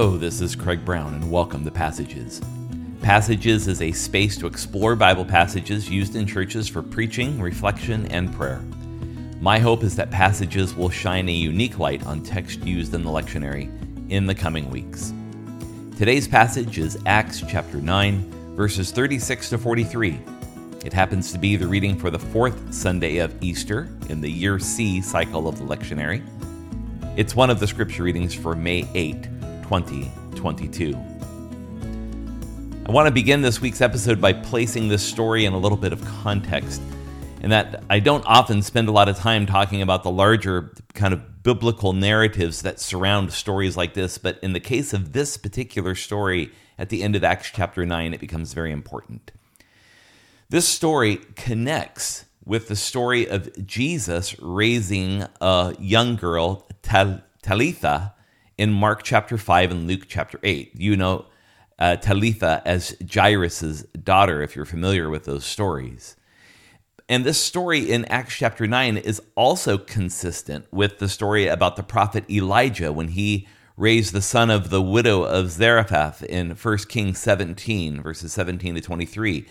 Hello, this is Craig Brown, and welcome to Passages. Passages is a space to explore Bible passages used in churches for preaching, reflection, and prayer. My hope is that Passages will shine a unique light on text used in the lectionary in the coming weeks. Today's passage is Acts chapter 9, verses 36 to 43. It happens to be the reading for the fourth Sunday of Easter in the Year C cycle of the lectionary. It's one of the scripture readings for May 8, 2022. I want to begin this week's episode by placing this story in a little bit of context, in that I don't often spend a lot of time talking about the larger kind of biblical narratives that surround stories like this, but in the case of this particular story at the end of Acts chapter 9, it becomes very important. This story connects with the story of Jesus raising a young girl, Tal- Talitha, in Mark chapter 5 and Luke chapter 8. You know uh, Talitha as Jairus' daughter, if you're familiar with those stories. And this story in Acts chapter 9 is also consistent with the story about the prophet Elijah when he raised the son of the widow of Zarephath in 1 Kings 17, verses 17 to 23.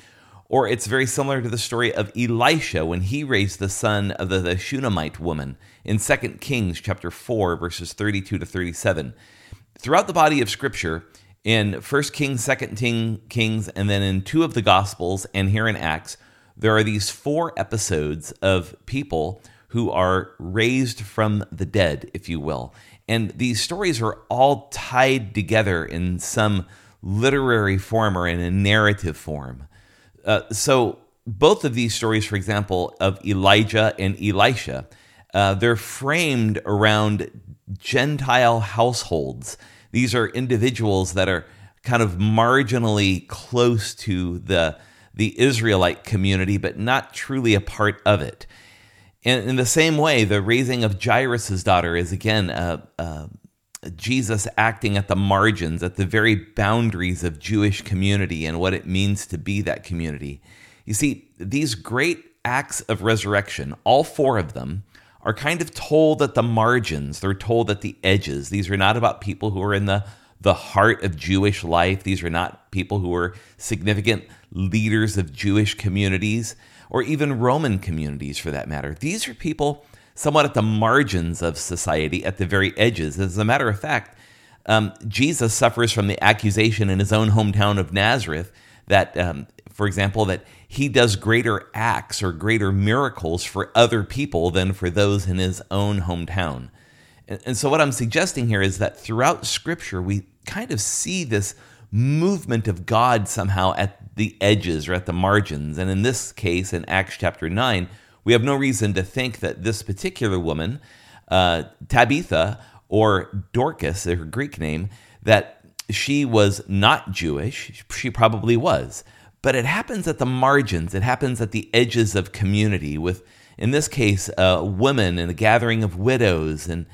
Or it's very similar to the story of Elisha when he raised the son of the, the Shunammite woman in 2 Kings chapter 4 verses 32 to 37. Throughout the body of scripture, in 1 Kings, 2 Kings, and then in two of the Gospels and here in Acts, there are these four episodes of people who are raised from the dead, if you will. And these stories are all tied together in some literary form or in a narrative form. Uh, so, both of these stories, for example, of Elijah and Elisha, uh, they're framed around Gentile households. These are individuals that are kind of marginally close to the the Israelite community, but not truly a part of it. And in the same way, the raising of Jairus' daughter is again uh, uh, Jesus acting at the margins, at the very boundaries of Jewish community and what it means to be that community. You see, these great acts of resurrection, all four of them, are kind of told at the margins. They're told at the edges. These are not about people who are in the, the heart of Jewish life. These are not people who are significant leaders of Jewish communities or even Roman communities for that matter. These are people somewhat at the margins of society, at the very edges. As a matter of fact, um, Jesus suffers from the accusation in his own hometown of Nazareth that, um, for example, that he does greater acts or greater miracles for other people than for those in his own hometown. And, and so, what I'm suggesting here is that throughout Scripture, we kind of see this movement of God somehow at the edges or at the margins. And in this case, in Acts chapter 9, we have no reason to think that this particular woman, uh, Tabitha or Dorcas, her Greek name, that she was not Jewish. She probably was but it happens at the margins. It happens at the edges of community with, in this case, women and a gathering of widows. And,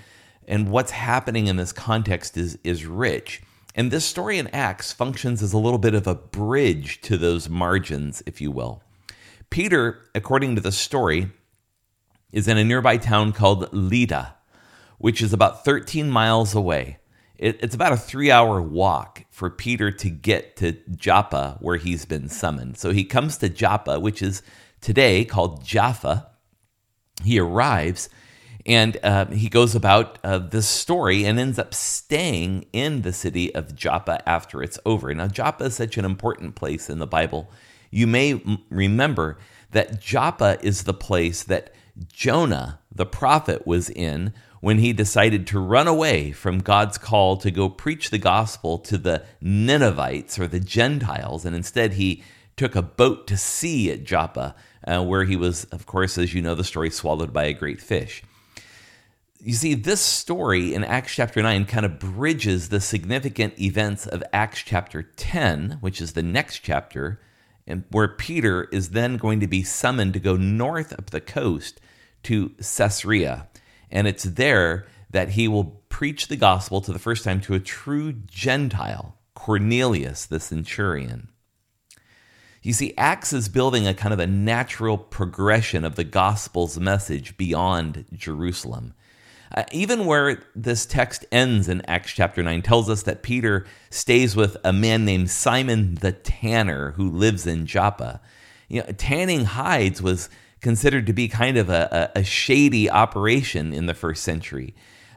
and what's happening in this context is, is rich. And this story in Acts functions as a little bit of a bridge to those margins, if you will. Peter, according to the story, is in a nearby town called Lydda, which is about 13 miles away it, it's about a three hour walk for Peter to get to Joppa, where he's been summoned. So he comes to Joppa, which is today called Jaffa. He arrives and uh, he goes about uh, this story and ends up staying in the city of Joppa after it's over. Now, Joppa is such an important place in the Bible. You may remember that Joppa is the place that Jonah, the prophet, was in when he decided to run away from God's call to go preach the gospel to the Ninevites or the Gentiles, and instead he took a boat to sea at Joppa, uh, where he was, of course, as you know the story, swallowed by a great fish. You see, this story in Acts chapter 9 kind of bridges the significant events of Acts chapter 10, which is the next chapter, and where Peter is then going to be summoned to go north up the coast to Caesarea. And it's there that he will preach the gospel to the first time to a true Gentile, Cornelius the centurion. You see, Acts is building a kind of a natural progression of the gospel's message beyond Jerusalem. Uh, even where this text ends in Acts chapter 9 tells us that Peter stays with a man named Simon the Tanner who lives in Joppa. You know, tanning hides was considered to be kind of a, a, shady operation in the first century.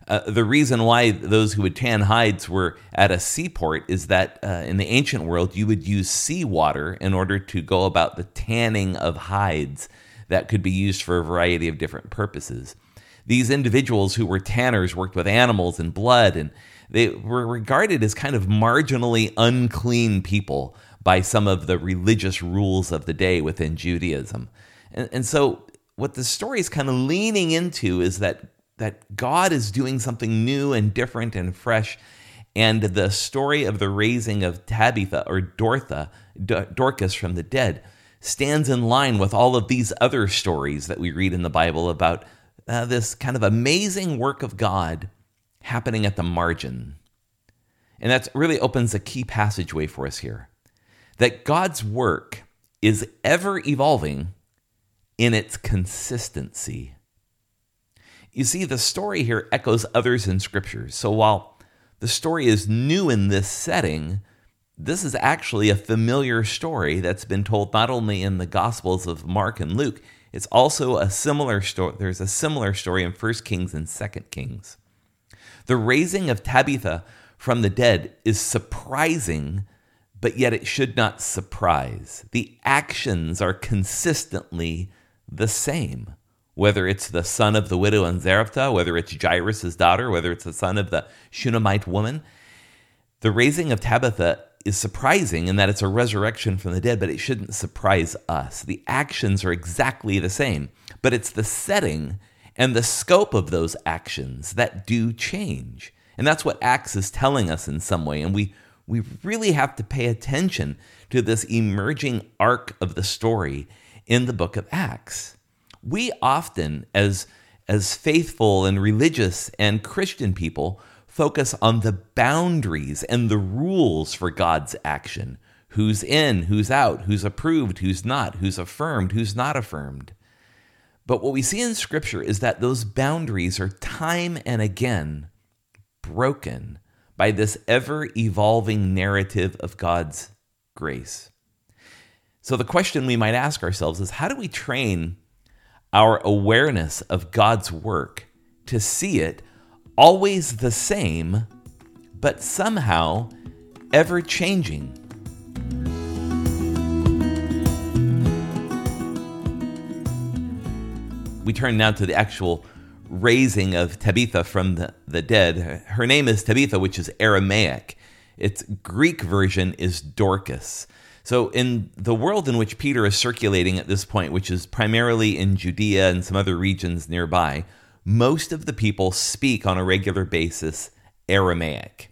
Uh, the reason why those who would tan hides were at a seaport is that uh, in the ancient world, you would use seawater in order to go about the tanning of hides that could be used for a variety of different purposes. These individuals who were tanners worked with animals and blood, and they were regarded as kind of marginally unclean people by some of the religious rules of the day within Judaism. And, and so, what the story is kind of leaning into is that that God is doing something new and different and fresh. And the story of the raising of Tabitha or Dortha, Dorcas from the dead stands in line with all of these other stories that we read in the Bible about uh, this kind of amazing work of God happening at the margin. And that really opens a key passageway for us here that God's work is ever evolving in its consistency. You see, the story here echoes others in Scripture. So while the story is new in this setting, this is actually a familiar story that's been told not only in the Gospels of Mark and Luke, it's also a similar story. There's a similar story in 1 Kings and 2 Kings. The raising of Tabitha from the dead is surprising, but yet it should not surprise. The actions are consistently the same whether it's the son of the widow in Zarephath, whether it's Jairus' daughter, whether it's the son of the Shunammite woman. The raising of Tabitha is surprising in that it's a resurrection from the dead, but it shouldn't surprise us. The actions are exactly the same, but it's the setting and the scope of those actions that do change. And that's what Acts is telling us in some way. And we, we really have to pay attention to this emerging arc of the story in the book of Acts we often, as, as faithful and religious and Christian people, focus on the boundaries and the rules for God's action who's in, who's out, who's approved, who's not, who's affirmed, who's not affirmed. But what we see in Scripture is that those boundaries are time and again broken by this ever evolving narrative of God's grace. So, the question we might ask ourselves is how do we train our awareness of God's work to see it always the same, but somehow ever changing. We turn now to the actual raising of Tabitha from the, the dead. Her name is Tabitha, which is Aramaic. Its Greek version is Dorcas. So, in the world in which Peter is circulating at this point, which is primarily in Judea and some other regions nearby, most of the people speak on a regular basis Aramaic.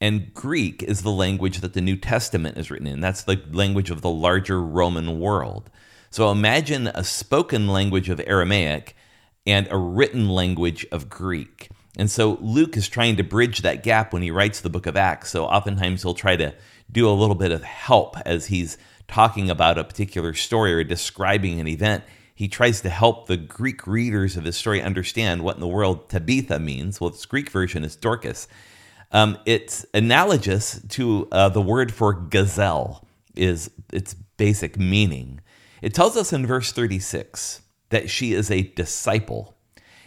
And Greek is the language that the New Testament is written in. That's the language of the larger Roman world. So imagine a spoken language of Aramaic and a written language of Greek. And so Luke is trying to bridge that gap when he writes the book of Acts. So oftentimes he'll try to do a little bit of help as he's talking about a particular story or describing an event. He tries to help the Greek readers of his story understand what in the world Tabitha means. Well, its Greek version is Dorcas. Um, it's analogous to uh, the word for gazelle, is its basic meaning. It tells us in verse 36 that she is a disciple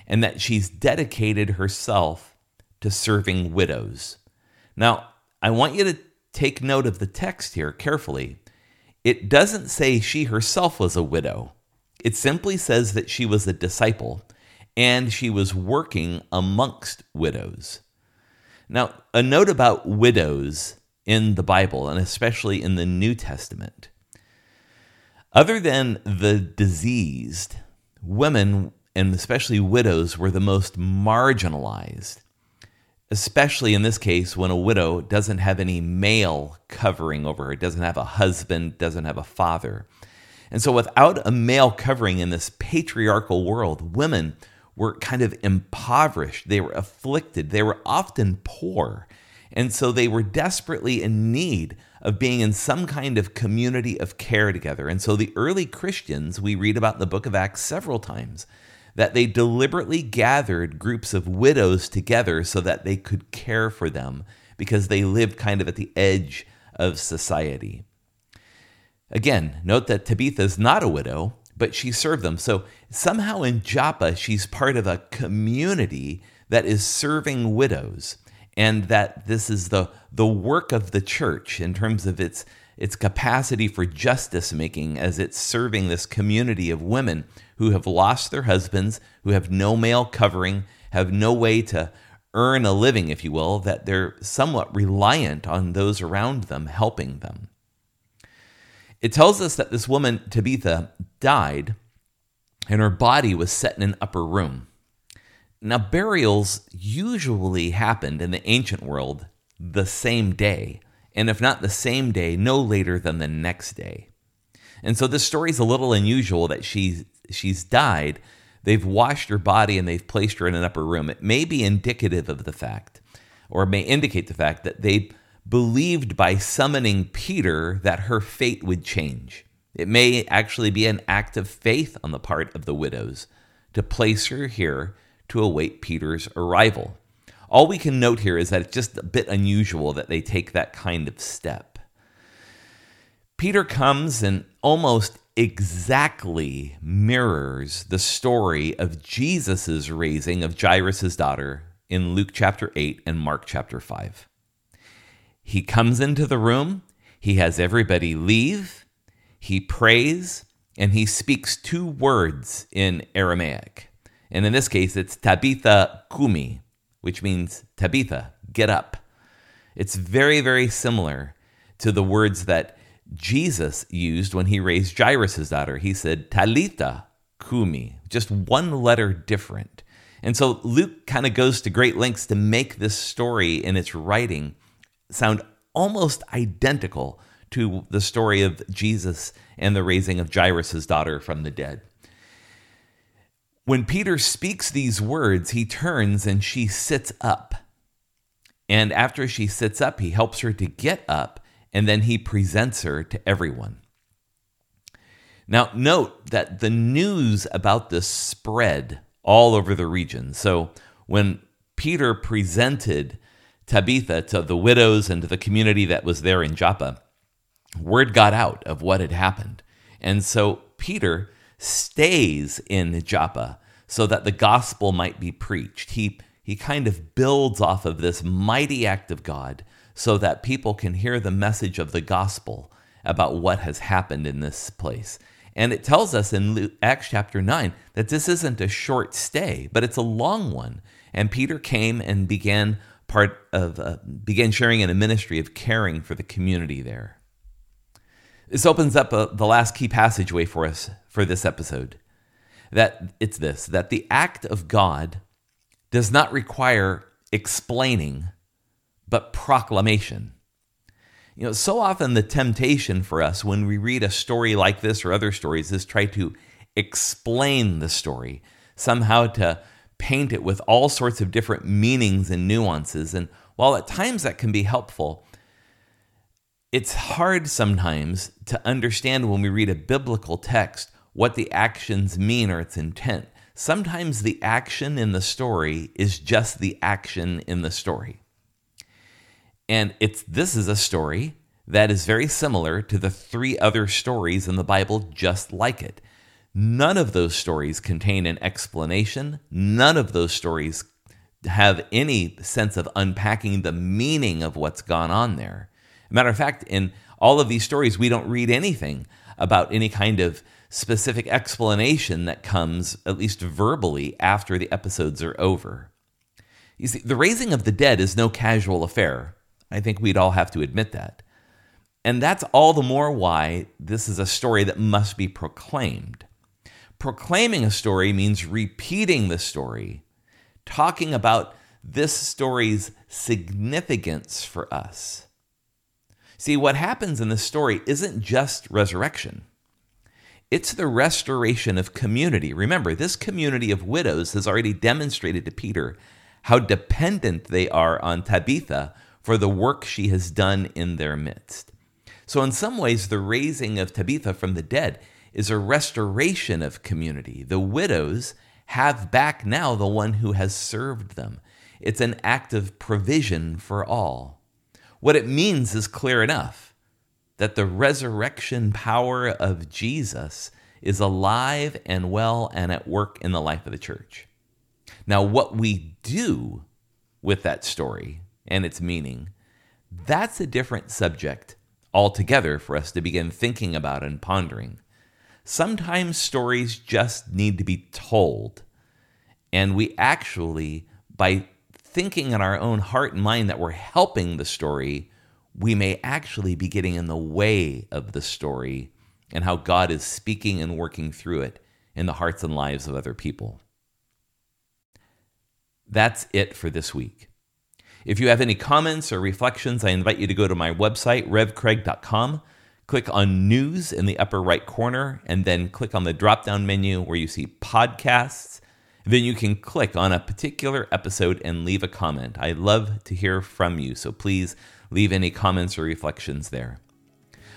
and that she's dedicated herself to serving widows. Now, I want you to take note of the text here carefully. It doesn't say she herself was a widow, it simply says that she was a disciple and she was working amongst widows. Now, a note about widows in the Bible, and especially in the New Testament. Other than the diseased, women, and especially widows, were the most marginalized especially in this case when a widow doesn't have any male covering over her, doesn't have a husband, doesn't have a father. And so, without a male covering in this patriarchal world, women were kind of impoverished. They were afflicted. They were often poor. And so, they were desperately in need of being in some kind of community of care together. And so, the early Christians, we read about in the book of Acts several times, that they deliberately gathered groups of widows together so that they could care for them because they lived kind of at the edge of society. Again, note that Tabitha is not a widow, but she served them. So somehow in Joppa, she's part of a community that is serving widows, and that this is the, the work of the church in terms of its, its capacity for justice making as it's serving this community of women who have lost their husbands, who have no male covering, have no way to earn a living, if you will, that they're somewhat reliant on those around them helping them. It tells us that this woman, Tabitha, died and her body was set in an upper room. Now, burials usually happened in the ancient world the same day, and if not the same day, no later than the next day. And so this story is a little unusual that she, she's died. They've washed her body and they've placed her in an upper room. It may be indicative of the fact, or may indicate the fact that they believed by summoning Peter that her fate would change. It may actually be an act of faith on the part of the widows to place her here to await Peter's arrival. All we can note here is that it's just a bit unusual that they take that kind of step. Peter comes and almost exactly mirrors the story of Jesus' raising of Jairus' daughter in Luke chapter 8 and Mark chapter 5. He comes into the room, he has everybody leave, he prays, and he speaks two words in Aramaic. And in this case, it's Tabitha Kumi, which means Tabitha, get up. It's very, very similar to the words that Jesus used when he raised Jairus' daughter. He said, Talitha Kumi, just one letter different. And so Luke kind of goes to great lengths to make this story in its writing sound almost identical to the story of Jesus and the raising of Jairus' daughter from the dead. When Peter speaks these words, he turns and she sits up. And after she sits up, he helps her to get up and then he presents her to everyone. Now, note that the news about this spread all over the region. So, when Peter presented Tabitha to the widows and to the community that was there in Joppa, word got out of what had happened. And so Peter stays in Joppa so that the gospel might be preached. He, he kind of builds off of this mighty act of God so that people can hear the message of the gospel about what has happened in this place. And it tells us in Luke, Acts chapter 9 that this isn't a short stay, but it's a long one. And Peter came and began part of uh, began sharing in a ministry of caring for the community there. This opens up uh, the last key passageway for us for this episode. That it's this that the act of God does not require explaining, but proclamation. You know, so often the temptation for us when we read a story like this or other stories is try to explain the story, somehow to paint it with all sorts of different meanings and nuances. And while at times that can be helpful, it's hard sometimes to understand when we read a biblical text what the actions mean or its intent. Sometimes the action in the story is just the action in the story. And it's this is a story that is very similar to the three other stories in the Bible just like it. None of those stories contain an explanation. None of those stories have any sense of unpacking the meaning of what's gone on there. Matter of fact, in all of these stories, we don't read anything about any kind of specific explanation that comes, at least verbally, after the episodes are over. You see, the raising of the dead is no casual affair. I think we'd all have to admit that. And that's all the more why this is a story that must be proclaimed. Proclaiming a story means repeating the story, talking about this story's significance for us. See, what happens in the story isn't just resurrection. It's the restoration of community. Remember, this community of widows has already demonstrated to Peter how dependent they are on Tabitha for the work she has done in their midst. So, in some ways, the raising of Tabitha from the dead is a restoration of community. The widows have back now the one who has served them. It's an act of provision for all. What it means is clear enough that the resurrection power of Jesus is alive and well and at work in the life of the church. Now, what we do with that story and its meaning, that's a different subject altogether for us to begin thinking about and pondering. Sometimes stories just need to be told. And we actually, by thinking in our own heart and mind that we're helping the story, we may actually be getting in the way of the story and how God is speaking and working through it in the hearts and lives of other people. That's it for this week. If you have any comments or reflections, I invite you to go to my website, revcraig.com, click on News in the upper right corner, and then click on the drop down menu where you see podcasts. Then you can click on a particular episode and leave a comment. I love to hear from you, so please leave any comments or reflections there.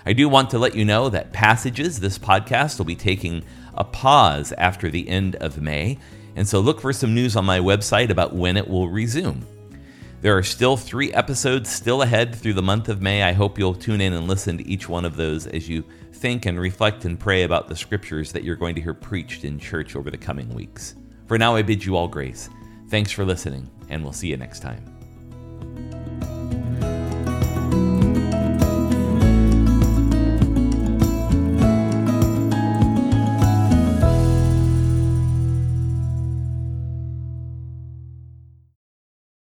I do want to let you know that Passages, this podcast, will be taking a pause after the end of May, and so look for some news on my website about when it will resume. There are still three episodes still ahead through the month of May. I hope you'll tune in and listen to each one of those as you think and reflect and pray about the scriptures that you're going to hear preached in church over the coming weeks. For now, I bid you all grace. Thanks for listening, and we'll see you next time.